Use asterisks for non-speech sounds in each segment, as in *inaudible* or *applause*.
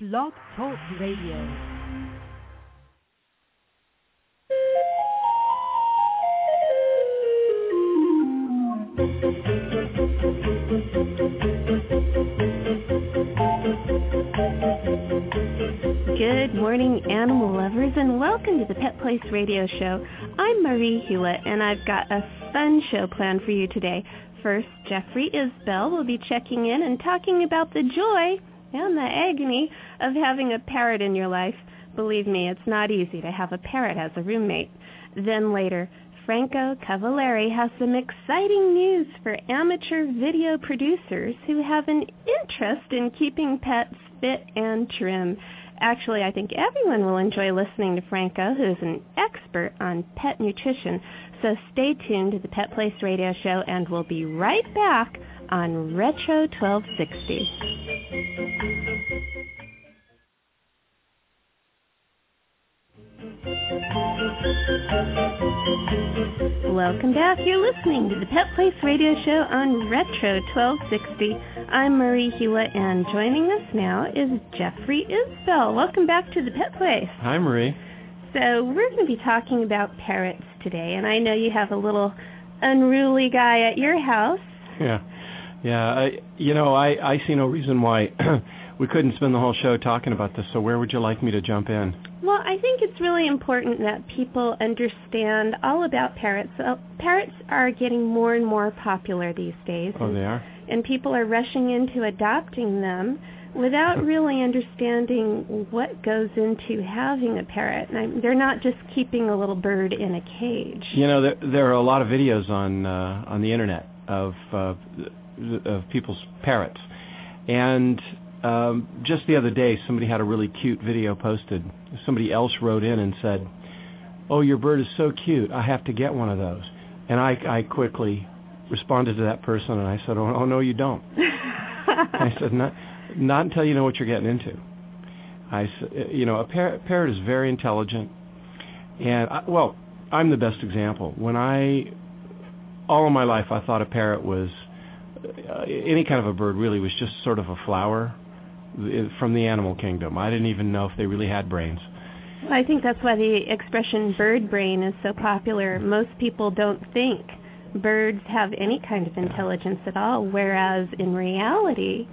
Blog Talk Radio. Good morning, animal lovers, and welcome to the Pet Place Radio Show. I'm Marie Hulett, and I've got a fun show planned for you today. First, Jeffrey Isbell will be checking in and talking about the joy and the agony of having a parrot in your life. Believe me, it's not easy to have a parrot as a roommate. Then later, Franco Cavaleri has some exciting news for amateur video producers who have an interest in keeping pets fit and trim. Actually, I think everyone will enjoy listening to Franco, who is an expert on pet nutrition. So stay tuned to the Pet Place Radio Show, and we'll be right back on Retro 1260. Welcome back. You're listening to the Pet Place Radio Show on Retro 1260. I'm Marie Hulett, and joining us now is Jeffrey Isbell. Welcome back to the Pet Place. Hi, Marie. So we're going to be talking about parrots today, and I know you have a little unruly guy at your house. Yeah, yeah. I, you know, I I see no reason why *clears throat* we couldn't spend the whole show talking about this. So where would you like me to jump in? Well, I think it's really important that people understand all about parrots. Uh, parrots are getting more and more popular these days. Oh, they are. And people are rushing into adopting them without *laughs* really understanding what goes into having a parrot. And I, they're not just keeping a little bird in a cage. You know, there, there are a lot of videos on uh, on the internet of uh, of people's parrots, and um, just the other day, somebody had a really cute video posted. Somebody else wrote in and said, "Oh, your bird is so cute. I have to get one of those." And I, I quickly responded to that person, and I said, "Oh, oh no, you don't." *laughs* I said, "Not, not until you know what you're getting into." I, you know, a parrot, parrot is very intelligent, and I, well, I'm the best example. When I, all of my life, I thought a parrot was uh, any kind of a bird. Really, was just sort of a flower from the animal kingdom. I didn't even know if they really had brains. Well, I think that's why the expression bird brain is so popular. Most people don't think birds have any kind of intelligence at all, whereas in reality,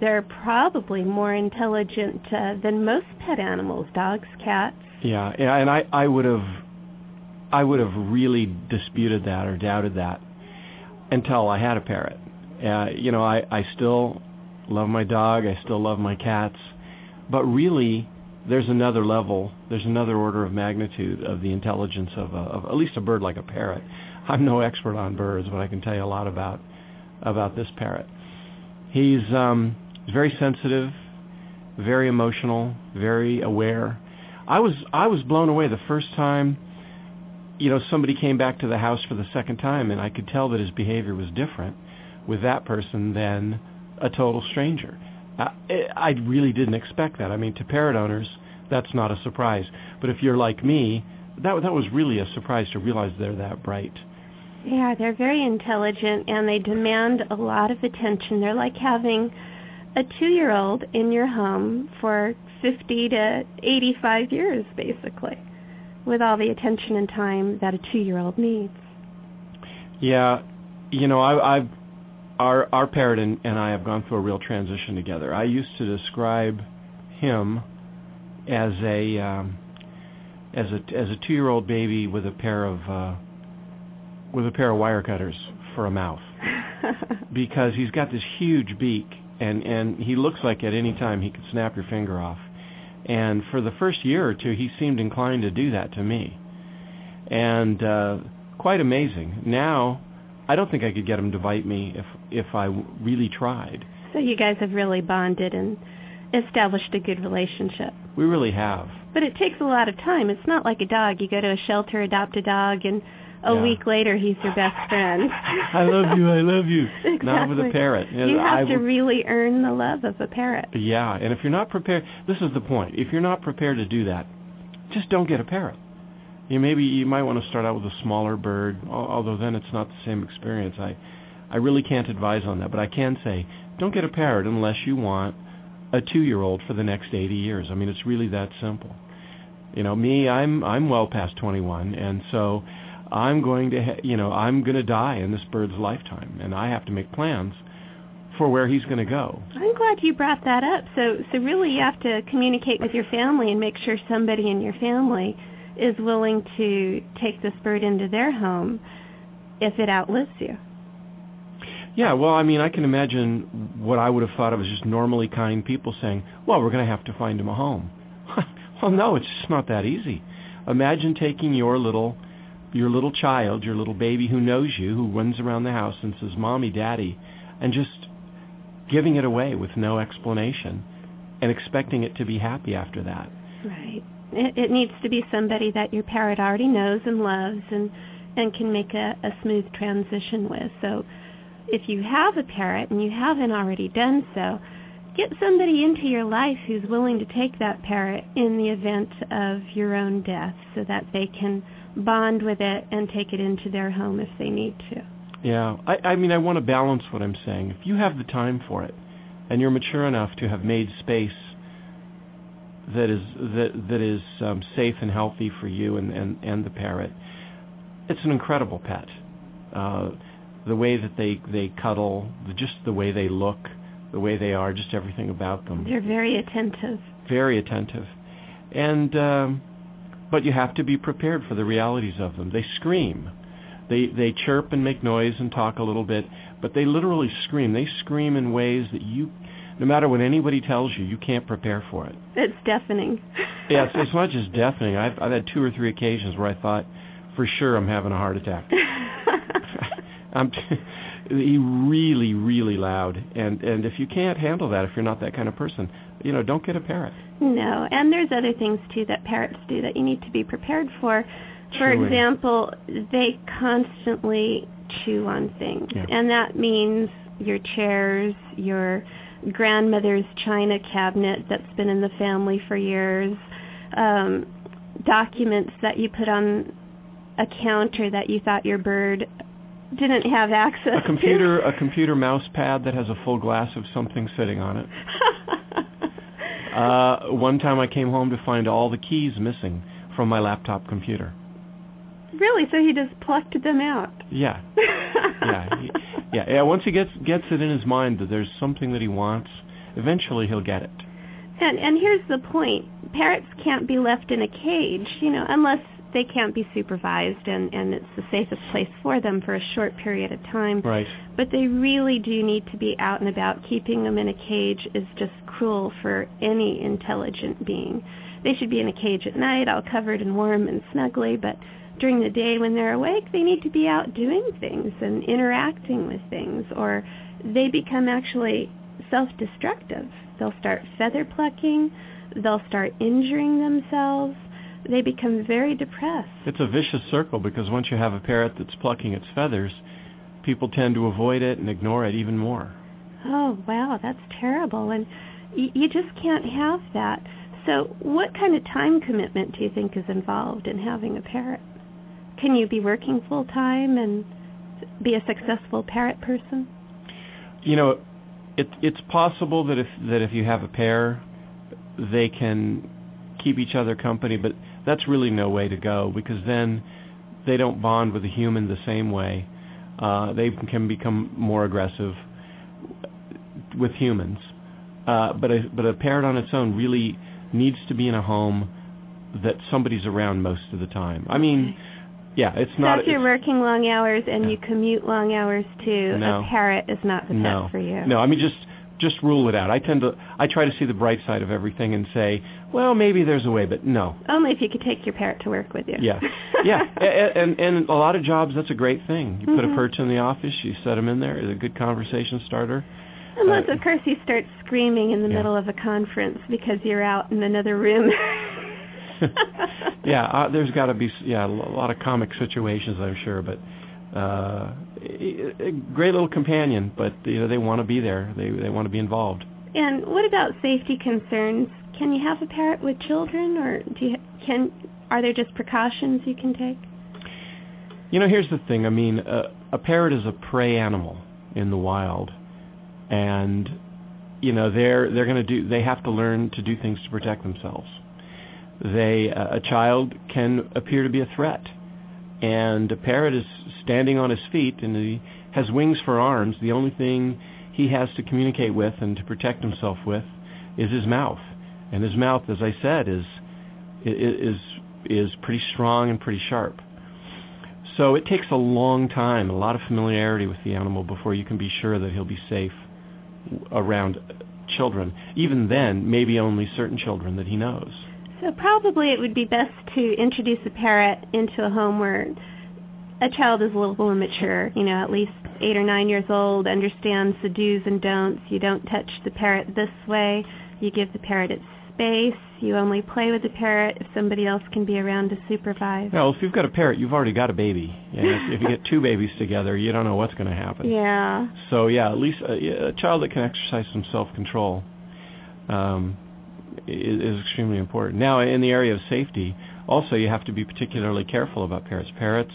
they're probably more intelligent uh, than most pet animals, dogs, cats. Yeah, yeah, and I, I would have, I would have really disputed that or doubted that until I had a parrot. Uh, you know, I, I still love my dog. I still love my cats. But really, there's another level. There's another order of magnitude of the intelligence of, a, of at least a bird like a parrot. I'm no expert on birds, but I can tell you a lot about about this parrot. He's um, very sensitive, very emotional, very aware. I was I was blown away the first time. You know, somebody came back to the house for the second time, and I could tell that his behavior was different with that person than a total stranger. Uh, I really didn't expect that. I mean, to parrot owners, that's not a surprise. But if you're like me, that that was really a surprise to realize they're that bright. Yeah, they're very intelligent and they demand a lot of attention. They're like having a two-year-old in your home for 50 to 85 years, basically, with all the attention and time that a two-year-old needs. Yeah, you know, I, I've our our parrot and, and I have gone through a real transition together. I used to describe him as a um, as a as a two year old baby with a pair of uh, with a pair of wire cutters for a mouth *laughs* because he's got this huge beak and and he looks like at any time he could snap your finger off. And for the first year or two, he seemed inclined to do that to me, and uh, quite amazing. Now I don't think I could get him to bite me if if I really tried. So you guys have really bonded and established a good relationship. We really have. But it takes a lot of time. It's not like a dog. You go to a shelter, adopt a dog, and a yeah. week later he's your best friend. *laughs* I love you. I love you. Exactly. Not with a parrot. You have I, to really earn the love of a parrot. Yeah, and if you're not prepared, this is the point. If you're not prepared to do that, just don't get a parrot you maybe you might want to start out with a smaller bird, although then it's not the same experience. I I really can't advise on that, but I can say don't get a parrot unless you want a two-year-old for the next 80 years. I mean, it's really that simple. You know, me, I'm I'm well past 21, and so I'm going to, ha- you know, I'm going to die in this bird's lifetime, and I have to make plans for where he's going to go. I'm glad you brought that up. So, so really, you have to communicate with your family and make sure somebody in your family is willing to take this bird into their home if it outlives you. Yeah, well, I mean, I can imagine what I would have thought of as just normally kind people saying, "Well, we're going to have to find him a home." *laughs* well, no, it's just not that easy. Imagine taking your little your little child, your little baby who knows you, who runs around the house and says, "Mommy, Daddy," and just giving it away with no explanation and expecting it to be happy after that. Right. It, it needs to be somebody that your parrot already knows and loves and and can make a, a smooth transition with. So if you have a parrot and you haven't already done so, get somebody into your life who's willing to take that parrot in the event of your own death so that they can bond with it and take it into their home if they need to. Yeah, I, I mean, I want to balance what I'm saying. If you have the time for it, and you're mature enough to have made space that is that that is um, safe and healthy for you and, and and the parrot, it's an incredible pet. Uh, the way that they they cuddle, the, just the way they look, the way they are, just everything about them. They're very attentive. Very attentive, and um, but you have to be prepared for the realities of them. They scream, they they chirp and make noise and talk a little bit, but they literally scream. They scream in ways that you, no matter what anybody tells you, you can't prepare for it. It's deafening. yeah, it's, it's not just deafening. I've I've had two or three occasions where I thought, for sure, I'm having a heart attack. *laughs* I'm t- really, really loud, and and if you can't handle that, if you're not that kind of person, you know, don't get a parrot. No, and there's other things too that parrots do that you need to be prepared for. For Chewing. example, they constantly chew on things, Yeah. and that means your chairs, your grandmother's china cabinet that's been in the family for years, um, documents that you put on a counter that you thought your bird didn't have access to. A computer, *laughs* a computer mouse pad that has a full glass of something sitting on it. *laughs* Uh, one time I came home to find all the keys missing from my laptop computer. Really? So he just plucked them out? Yeah, *laughs* yeah, he, yeah, yeah. Once he gets gets it in his mind that there's something that he wants, eventually he'll get it. And and here's the point: parrots can't be left in a cage, you know, unless they can't be supervised and and it's the safest place for them for a short period of time. Right. But they really do need to be out and about. Keeping them in a cage is just cruel for any intelligent being. They should be in a cage at night, all covered and warm and snuggly, but during the day when they're awake, they need to be out doing things and interacting with things, or they become actually self-destructive. They'll start feather plucking, they'll start injuring themselves, they become very depressed. It's a vicious circle because once you have a parrot that's plucking its feathers, people tend to avoid it and ignore it even more. Oh, wow, that's terrible. And y- you just can't have that. So what kind of time commitment do you think is involved in having a parrot? Can you be working full time and be a successful parrot person? You know, it, it's possible that if that if you have a pair, they can keep each other company, but that's really no way to go because then they don't bond with a human the same way. Uh, they can become more aggressive with humans. Uh, but a but a parrot on its own really needs to be in a home that somebody's around most of the time. I mean, yeah, it's So not. if you're working long hours and you commute long hours too, No. a parrot is not the no, pet for you. No, I mean just just rule it out. I tend to I try to see the bright side of everything and say, well, maybe there's a way, but no. Only if you could take your parrot to work with you. Yeah, yeah, A- and and a lot of jobs that's a great thing. You put Mhm. a perch in the office, you set him in there. It's a good conversation starter. Unless, Uh, of course, he starts screaming in the Yeah. middle of a conference because you're out in another room. *laughs* *laughs* yeah, uh, there's got to be yeah a lot of comic situations, I'm sure, but uh, a great little companion. But you know they want to be there. They they want to be involved. And what about safety concerns? Can you have a parrot with children, or do you, can are there just precautions you can take? You know, here's the thing. I mean, uh, a parrot is a prey animal in the wild, and you know they're they're going to do they have to learn to do things to protect themselves. They uh, a child can appear to be a threat, and a parrot is standing on his feet and he has wings for arms. The only thing he has to communicate with and to protect himself with is his mouth, and his mouth, as I said, is is is pretty strong and pretty sharp. So it takes a long time, a lot of familiarity with the animal before you can be sure that he'll be safe around children. Even then, maybe only certain children that he knows. So probably it would be best to introduce a parrot into a home where a child is a little more mature, you know, at least eight or nine years old, understands the do's and don'ts. You don't touch the parrot this way. You give the parrot its space. You only play with the parrot if somebody else can be around to supervise. Well, if you've got a parrot, you've already got a baby. And if, if you get two babies together, you don't know what's going to happen. Yeah. So yeah, at least a, a child that can exercise some self-control um, is, extremely important. Now, in the area of safety, also you have to be particularly careful about parrots. Parrots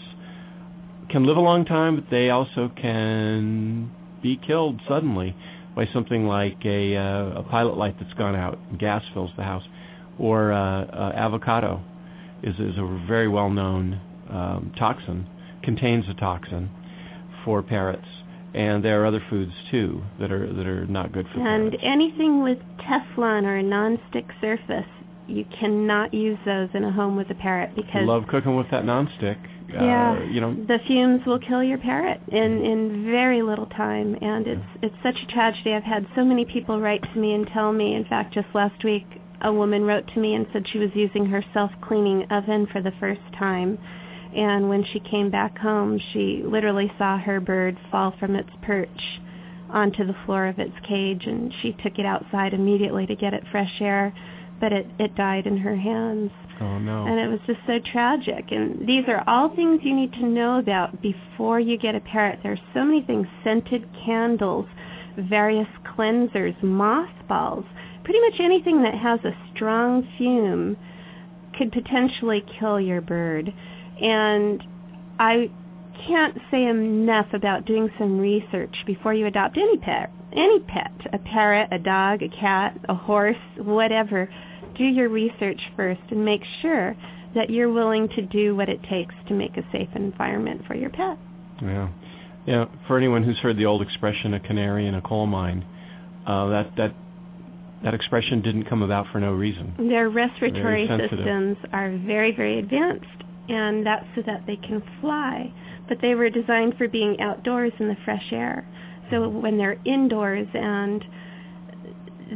can live a long time, but they also can be killed suddenly by something like a, uh, a pilot light that's gone out and gas fills the house, or uh, uh, avocado is, is a very well-known um, toxin, contains a toxin for parrots, and there are other foods too that are that are not good for them. and parrots. anything with Teflon or a non-stick surface, you cannot use those in a home with a parrot because Love cooking with that nonstick. yeah, Uh, you know, the fumes will kill your parrot in in very little time, and it's it's such a tragedy. I've had so many people write to me and tell me. In fact, just last week, a woman wrote to me and said she was using her self-cleaning oven for the first time, and when she came back home, she literally saw her bird fall from its perch onto the floor of its cage, and she took it outside immediately to get it fresh air, but it it died in her hands. oh no. And it was just so tragic. And these are all things you need to know about before you get a parrot. There's so many things, scented candles, various cleansers, mothballs, pretty much anything that has a strong fume could potentially kill your bird. And I can't say enough about doing some research before you adopt any pet. Any pet, a parrot, a dog, a cat, a horse, whatever. Do your research first and make sure that you're willing to do what it takes to make a safe environment for your pet. Yeah, yeah. For anyone who's heard the old expression "a canary in a coal mine," uh, that that that expression didn't come about for no reason. Their respiratory systems are very, very advanced, and that's so that they can fly. But they were designed for being outdoors in the fresh air. So when they're indoors and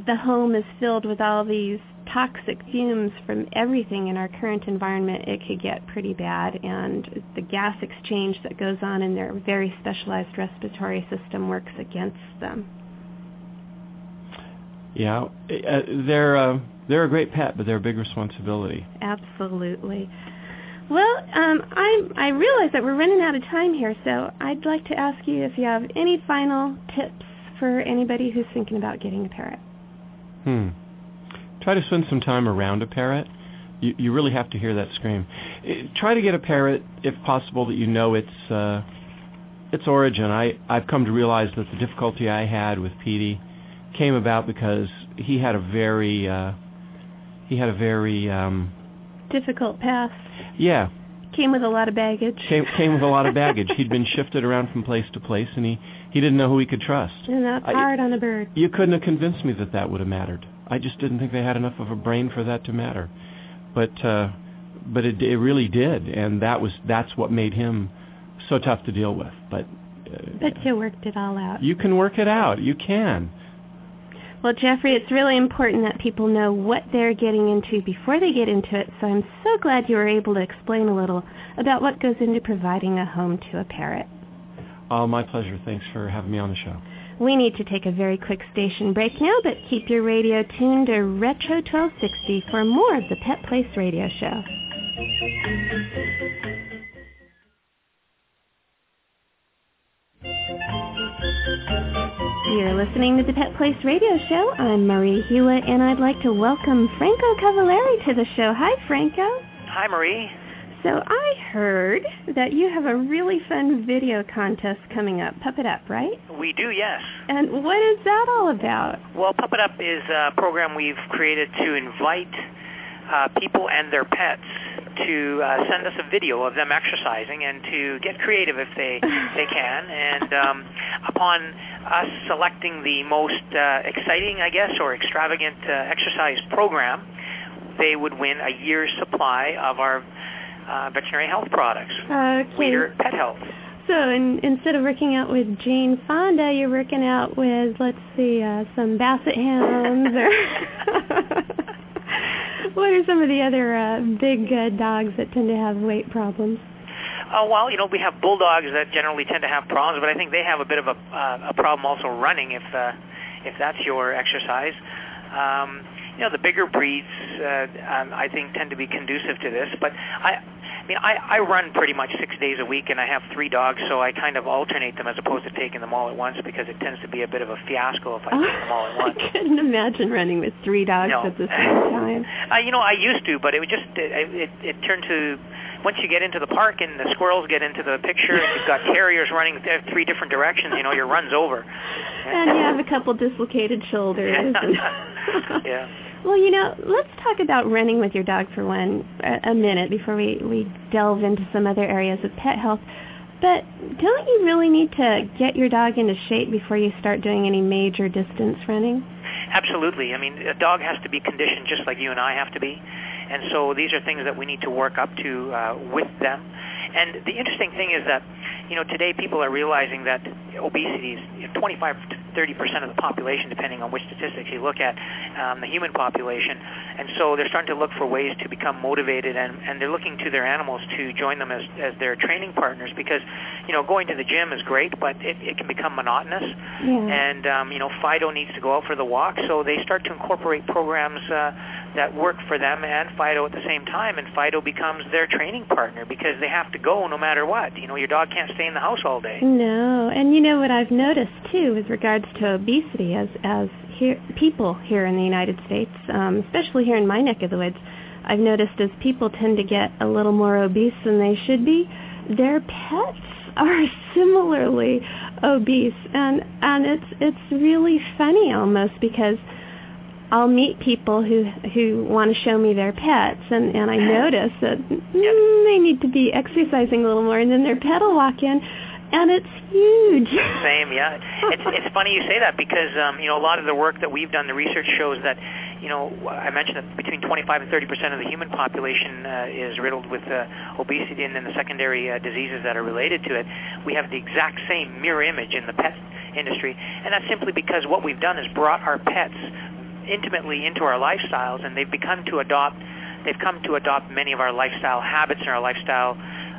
the home is filled with all these toxic fumes from everything in our current environment, it could get pretty bad. And the gas exchange that goes on in their very specialized respiratory system works against them. Yeah, uh, they're uh, they're a great pet, but they're a big responsibility. Absolutely. Well, um, I I realize that we're running out of time here, so I'd like to ask you if you have any final tips for anybody who's thinking about getting a parrot. Hmm. Try to spend some time around a parrot. You you really have to hear that scream. Eh, Try to get a parrot, if possible, that you know its uh, its origin. I I've come to realize that the difficulty I had with Petey came about because he had a very uh, he had a very um, Difficult past. yeah Came with a lot of baggage. came came with a lot of baggage. *laughs* He'd been shifted around from place to place, and he he didn't know who he could trust. And that's I- hard on a bird. You couldn't have convinced me that that would have mattered. I just didn't think they had enough of a brain for that to matter. But uh, but it, it really did, and that was that's what made him so tough to deal with. But uh, But you worked it all out. you can work it out. You can. Well, Jeffrey, it's really important that people know what they're getting into before they get into it, so I'm so glad you were able to explain a little about what goes into providing a home to a parrot. Oh, my pleasure. Thanks for having me on the show. We need to take a very quick station break now, but keep your radio tuned to Retro 1260 for more of the Pet Place Radio Show. You're listening to the Pet Place Radio Show. I'm Marie Hulett, and I'd like to welcome Franco Cavaleri to the show. Hi, Franco. Hi, Marie. So I heard that you have a really fun video contest coming up, Pup It Up, right? We do, yes. And what is that all about? Well, Pup It Up is a program we've created to invite uh, people and their pets to uh, send us a video of them exercising and to get creative if they *laughs* they can. And um, upon us selecting the most uh, exciting, I guess, or extravagant uh, exercise program, they would win a year's supply of our uh, veterinary health products. Okay. Pet Health. So in, instead of working out with Jane Fonda, you're working out with, let's see, uh, some Basset Hounds or... *laughs* *laughs* what are some of the other uh, big uh, dogs that tend to have weight problems? Oh well, you know we have bulldogs that generally tend to have problems, but I think they have a bit of a, uh, a problem also running if uh, if that's your exercise. Um, you know the bigger breeds, uh, um, I think, tend to be conducive to this. But I, I mean, I, I run pretty much six days a week, and I have three dogs, so I kind of alternate them as opposed to taking them all at once because it tends to be a bit of a fiasco if I take them all at *laughs* once. I couldn't imagine running with three dogs No. at the same time. *laughs* Uh, you know, I used to, but it would just it, it, it turned to once you get into the park and the squirrels get into the picture, and you've got *laughs* terriers running th- three different directions. You know, your run's over. And you have a couple dislocated shoulders. and- yeah. Well, you know, let's talk about running with your dog for one a, minute before we, we delve into some other areas of pet health. But don't you really need to get your dog into shape before you start doing any major distance running? Absolutely. I mean, a dog has to be conditioned just like you and I have to be. And so these are things that we need to work up to uh, with them. And the interesting thing is that, you know, today people are realizing that obesity is you 25 to 30 percent of the population, depending on which statistics you look at, um, the human population. And so they're starting to look for ways to become motivated, and, and they're looking to their animals to join them as, as their training partners because, you know, going to the gym is great, but it, it can become monotonous Yeah. and um, you know Fido needs to go out for the walk, so they start to incorporate programs uh, that work for them and Fido at the same time, and Fido becomes their training partner because they have to go no matter what. You know, your dog can't stay in the house all day. No, and you know what I've noticed too with regards to obesity as as here, people here in the United States, um, especially here in my neck of the woods, I've noticed as people tend to get a little more obese than they should be, their pets are *laughs* similarly obese, and and it's it's really funny almost because I'll meet people who who want to show me their pets, and and I notice that mm, they need to be exercising a little more, and then their pet will walk in, and it's huge. Same, yeah. It's it's funny you say that because um, you know a lot of the work that we've done, the research shows that you know I mentioned that between 25 and 30 percent of the human population uh, is riddled with uh, obesity and then the secondary uh, diseases that are related to it. We have the exact same mirror image in the pet industry, and that's simply because what we've done is brought our pets intimately into our lifestyles, and they've become to adopt. They've come to adopt many of our lifestyle habits and our lifestyle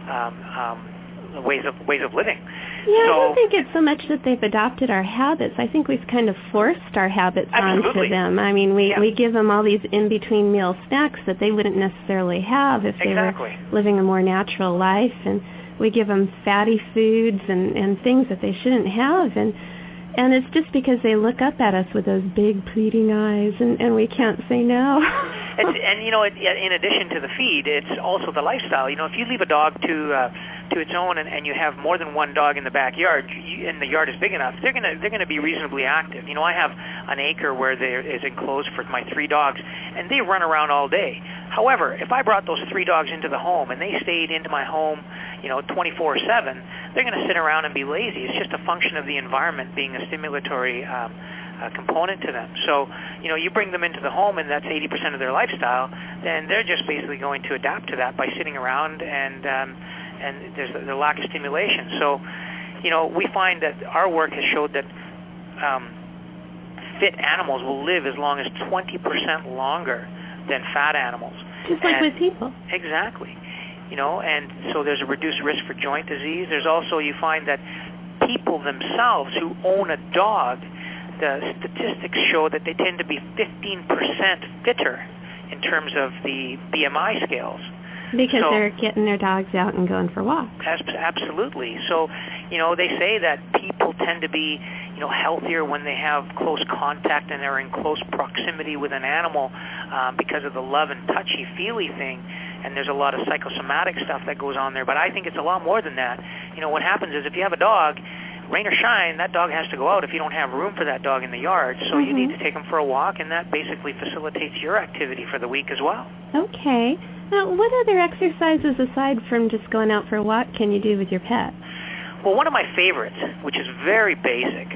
um, um, ways of ways of living. Yeah, I don't think it's so much that they've adopted our habits. I think we've kind of forced our habits Absolutely. onto them. I mean, we Yeah. we give them all these in between meal snacks that they wouldn't necessarily have if they Exactly. were living a more natural life, and we give them fatty foods and and things that they shouldn't have, and and it's just because they look up at us with those big pleading eyes, and and we can't say no. And you know, it, in addition to the feed, it's also the lifestyle. You know, if you leave a dog to uh, to its own, and, and you have more than one dog in the backyard, you, and the yard is big enough, they're gonna they're gonna be reasonably active. You know, I have an acre where there is enclosed for my three dogs, and they run around all day. However, if I brought those three dogs into the home and they stayed into my home, you know, 24/7, they're going to sit around and be lazy. It's just a function of the environment being a stimulatory um, uh, component to them. So, you know, you bring them into the home and that's 80% of their lifestyle, then they're just basically going to adapt to that by sitting around and um, and there's the lack of stimulation. So, you know, we find that our work has showed that um, fit animals will live as long as 20% longer than fat animals. just like And- with people. Exactly. You know, and so there's a reduced risk for joint disease. There's also you find that people themselves who own a dog, the statistics show that they tend to be 15% fitter in terms of the BMI scales. Because So- they're getting their dogs out and going for walks. Absolutely. So, you know, they say that people tend to be, you know, healthier when they have close contact and they're in close proximity with an animal um, because of the love and touchy-feely thing. and there's a lot of psychosomatic stuff that goes on there. But I think it's a lot more than that. You know, what happens is if you have a dog, rain or shine, that dog has to go out if you don't have room for that dog in the yard. So Mhm. you need to take him for a walk, and that basically facilitates your activity for the week as well. Okay. Now, what other exercises aside from just going out for a walk can you do with your pet? Well, one of my favorites, which is very basic,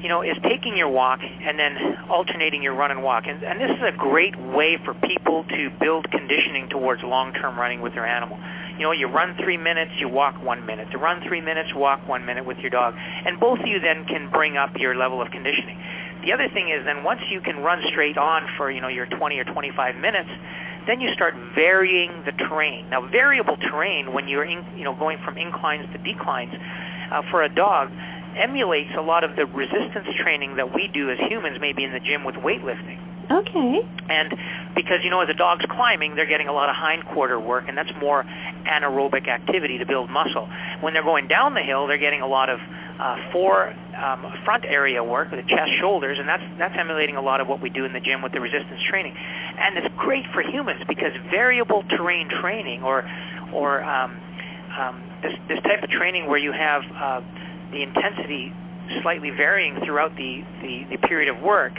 you know, is taking your walk and then alternating your run and walk. And, and this is a great way for people to build conditioning towards long-term running with their animal. You know, you run three minutes, you walk one minute. To run three minutes, walk one minute with your dog. And both of you then can bring up your level of conditioning. The other thing is then once you can run straight on for, you know, your 20 or 25 minutes, then you start varying the terrain. Now, variable terrain, when you're in, you know going from inclines to declines, uh, for a dog, emulates a lot of the resistance training that we do as humans, maybe in the gym with weightlifting. Okay. And because you know, as a dog's climbing, they're getting a lot of hindquarter work, and that's more anaerobic activity to build muscle. When they're going down the hill, they're getting a lot of uh, fore um, front area work, the chest, shoulders, and that's that's emulating a lot of what we do in the gym with the resistance training. And it's great for humans because variable terrain training, or or um, um, this this type of training where you have uh, the intensity slightly varying throughout the, the, the period of work,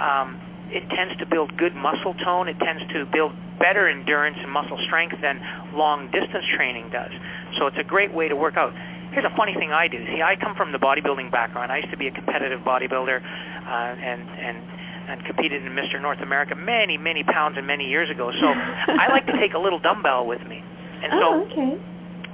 um, it tends to build good muscle tone. It tends to build better endurance and muscle strength than long distance training does. So it's a great way to work out. Here's a funny thing I do. See, I come from the bodybuilding background. I used to be a competitive bodybuilder uh, and and and competed in Mr. North America many many pounds and many years ago. So *laughs* I like to take a little dumbbell with me. And so oh, okay.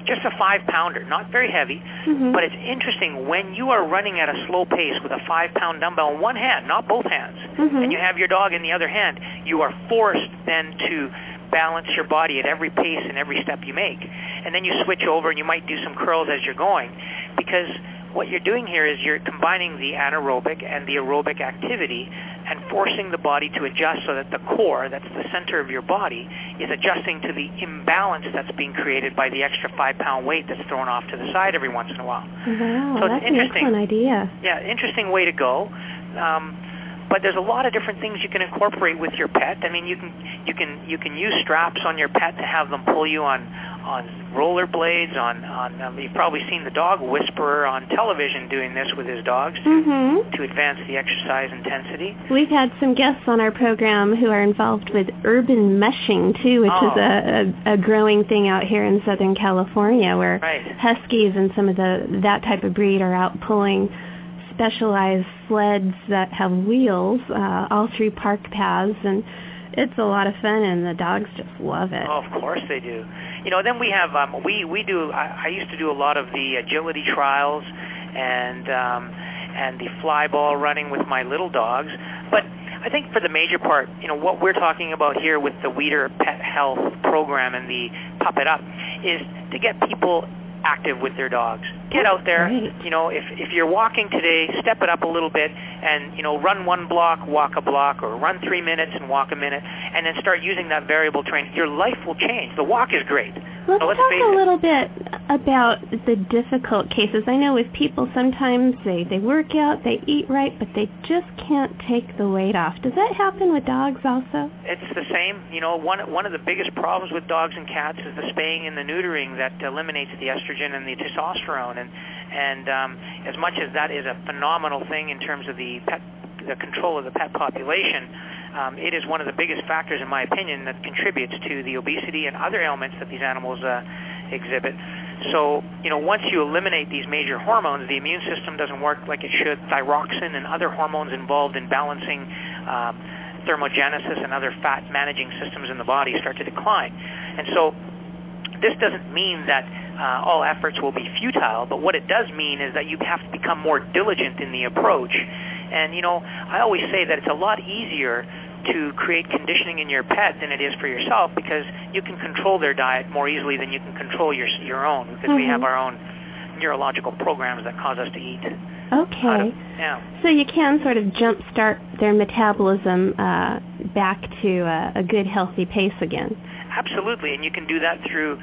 just a five pounder, not very heavy, Mhm. but it's interesting when you are running at a slow pace with a five pound dumbbell in one hand, not both hands, Mhm. and you have your dog in the other hand, you are forced then to balance your body at every pace and every step you make. And then you switch over and you might do some curls as you're going because what you're doing here is you're combining the anaerobic and the aerobic activity and forcing the body to adjust so that the core, that's the center of your body, is adjusting to the imbalance that's being created by the extra five pound weight that's thrown off to the side every once in a while. Wow, So it's that's an interesting. excellent idea. Yeah, interesting way to go. Um, but there's a lot of different things you can incorporate with your pet. I mean, you can you can you can use straps on your pet to have them pull you on on rollerblades. On on um, you've probably seen the dog whisperer on television doing this with his dogs to, Mhm. to advance the exercise intensity. We've had some guests on our program who are involved with urban mushing too, which Oh. is a, a, a growing thing out here in Southern California, where Right. huskies and some of the that type of breed are out pulling specialized sleds that have wheels uh, all through park paths, and it's a lot of fun, and the dogs just love it. Oh, of course they do. You know, then we have um, we we do. I, I used to do a lot of the agility trials and um, and the fly ball running with my little dogs. But I think for the major part, you know, what we're talking about here with the Weider Pet Health Program and the Pup It Up is to get people active with their dogs. Get out there. You know, if if you're walking today, step it up a little bit and, you know, run one block, walk a block, or run three minutes and walk a minute, and then start using that variable training. Your life will change. The walk is great. Let's So let's talk a little bit about the difficult cases. I know with people sometimes they, they work out, they eat right, but they just can't take the weight off. Does that happen with dogs also? It's the same. You know, one one of the biggest problems with dogs and cats is the spaying and the neutering that eliminates the estrogen and the testosterone. And and um, as much as that is a phenomenal thing in terms of the pet the control of the pet population, um, it is one of the biggest factors, in my opinion, that contributes to the obesity and other ailments that these animals uh, exhibit. So, you know, once you eliminate these major hormones, the immune system doesn't work like it should. Thyroxin and other hormones involved in balancing um, thermogenesis and other fat managing systems in the body start to decline. And so this doesn't mean that uh, all efforts will be futile, but what it does mean is that you have to become more diligent in the approach. And, you know, I always say that it's a lot easier to create conditioning in your pet than it is for yourself because you can control their diet more easily than you can control your your own because we Mhm. have our own neurological programs that cause us to eat. Okay. Of, yeah. So you can sort of jumpstart their metabolism uh, back to a, a good, healthy pace again. Absolutely, and you can do that through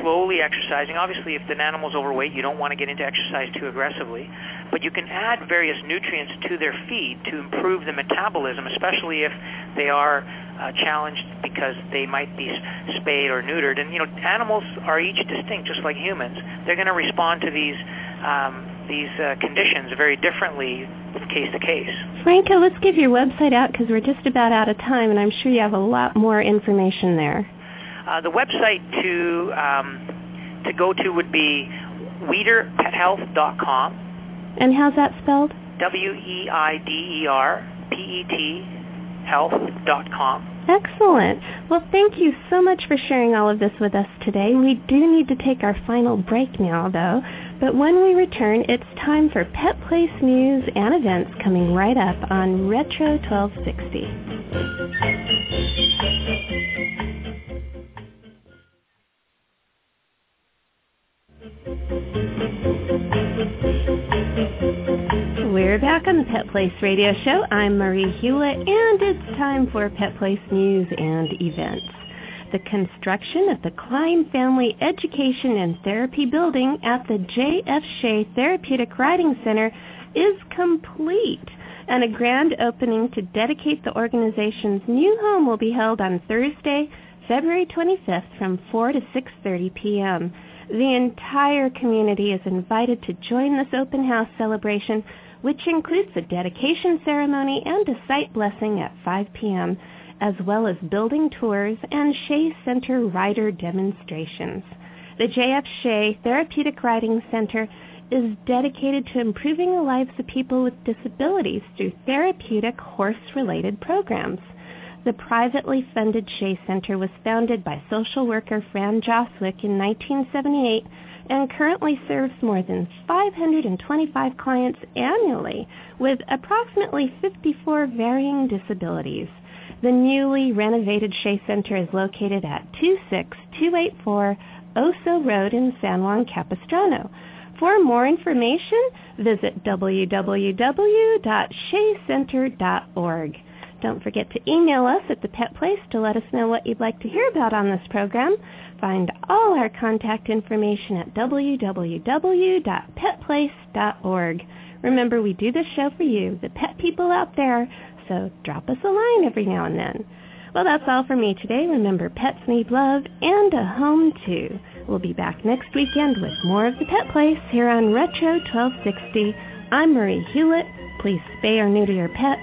slowly exercising. Obviously, if an animal's overweight, you don't want to get into exercise too aggressively, but you can add various nutrients to their feed to improve the metabolism, especially if they are uh, challenged because they might be spayed or neutered. And you know, animals are each distinct, just like humans. They're going to respond to these um, these uh, conditions very differently, case to case. Franco, let's give your website out because we're just about out of time, and I'm sure you have a lot more information there. Uh, the website to um, to go to would be weiderpethealth.com. And how's that spelled? W-E-I-D-E-R-P-E-T health.com. Excellent. Well, thank you so much for sharing all of this with us today. We do need to take our final break now, though. But when we return, it's time for Pet Place news and events coming right up on Retro 1260. We're back on the Pet Place Radio Show. I'm Marie Hulett, and it's time for Pet Place news and events. The construction of the Klein Family Education and Therapy Building at the J.F. Shea Therapeutic Riding Center is complete, and a grand opening to dedicate the organization's new home will be held on Thursday, February 25th from 4 to 6.30 p.m. The entire community is invited to join this open house celebration, which includes a dedication ceremony and a site blessing at 5 p.m., as well as building tours and Shea Center rider demonstrations. The J.F. Shea Therapeutic Riding Center is dedicated to improving the lives of people with disabilities through therapeutic horse-related programs. The privately funded Shea Center was founded by social worker Fran Joswick in 1978 and currently serves more than 525 clients annually with approximately 54 varying disabilities. The newly renovated Shea Center is located at 26284 Oso Road in San Juan Capistrano. For more information, visit www.sheacenter.org. Don't forget to email us at the Pet Place to let us know what you'd like to hear about on this program. Find all our contact information at www.petplace.org. Remember, we do this show for you, the pet people out there, so drop us a line every now and then. Well, that's all for me today. Remember, pets need love and a home, too. We'll be back next weekend with more of the Pet Place here on Retro 1260. I'm Marie Hulett. Please spay or neuter your pets